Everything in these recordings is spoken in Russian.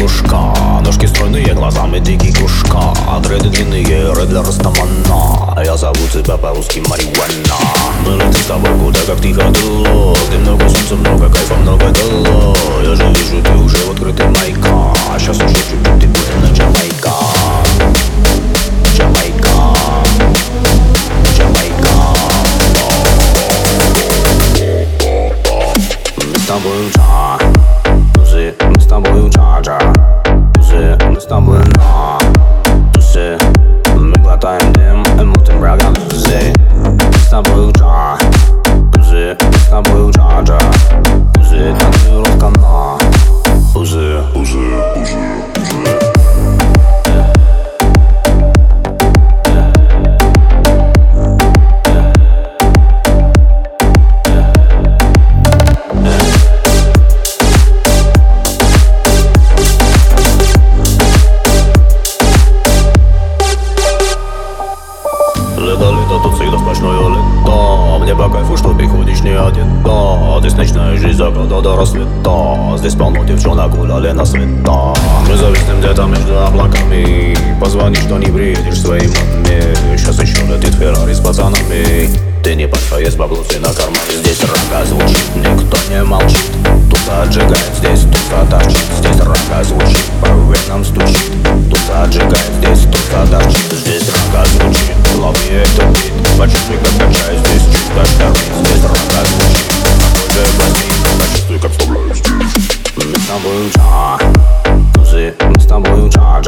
кружка Ножки стройные, глазами дикий кружка Дреды длинные, ры для растамана. Я зову тебя по-русски марихуана Мы летим с тобой куда как тихо ходила Ты много солнца, много кайфа, много дала Я же вижу, ты уже в открытый майка сейчас а уже чуть-чуть ты будешь на Джамайка Double time. Мы с тобой уча Тузы, мы с тобой кайфу, что ты ходишь не одета Здесь ночная жизнь заката до рассвета Здесь полно девчонок гуляли на света Мы зависнем где-то между облаками Позвони, что не приедешь своей маме Сейчас еще летит Феррари с пацанами Ты не паша, есть баблосы на кармане Здесь рога звучит, никто Мы с тобой уча Тузы, мы с тобой уча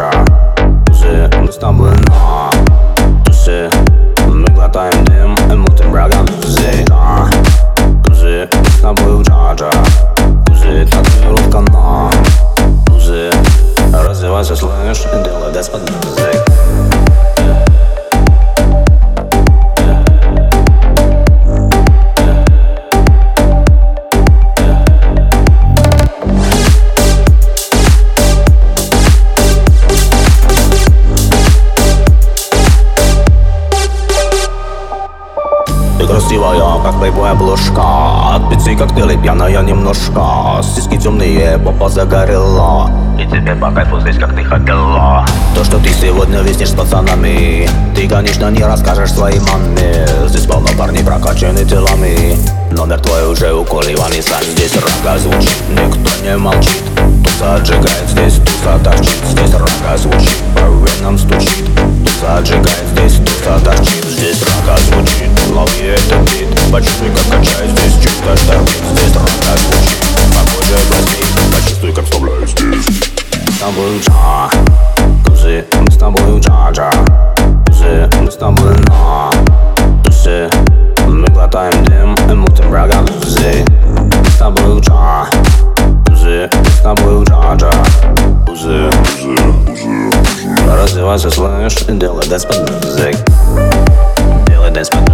Тузы, мы с тобой на Тузы, мы глотаем дым и мутим врагам тузы а. Тузы, мы с тобой уча Тузы, татуировка на Тузы, развивайся, слышь, и делай дес под музык плейбой обложка От пиццы коктейлей пьяная немножко. Сиськи темные, попа загорела И тебе по кайфу здесь, как ты хотела То, что ты сегодня виснешь с пацанами Ты, конечно, не расскажешь своей маме. Здесь полно парней прокачаны телами. Номер твой уже уколиван и сам Здесь рога звучит, никто не молчит. Туса отжигает, здесь туса торчит. Здесь рога звучит, Мы с тобой уча, тузы, мы с тобой уча Тузы, мы с тобой на. Тузы, мы глотаем дым и мутим врагам тузы Мы с тобой уча Тузы, мы с тобой уча Тузы, тузы, тузы Развивайся, слышь, и делай дэнс под музык Делай дэнс под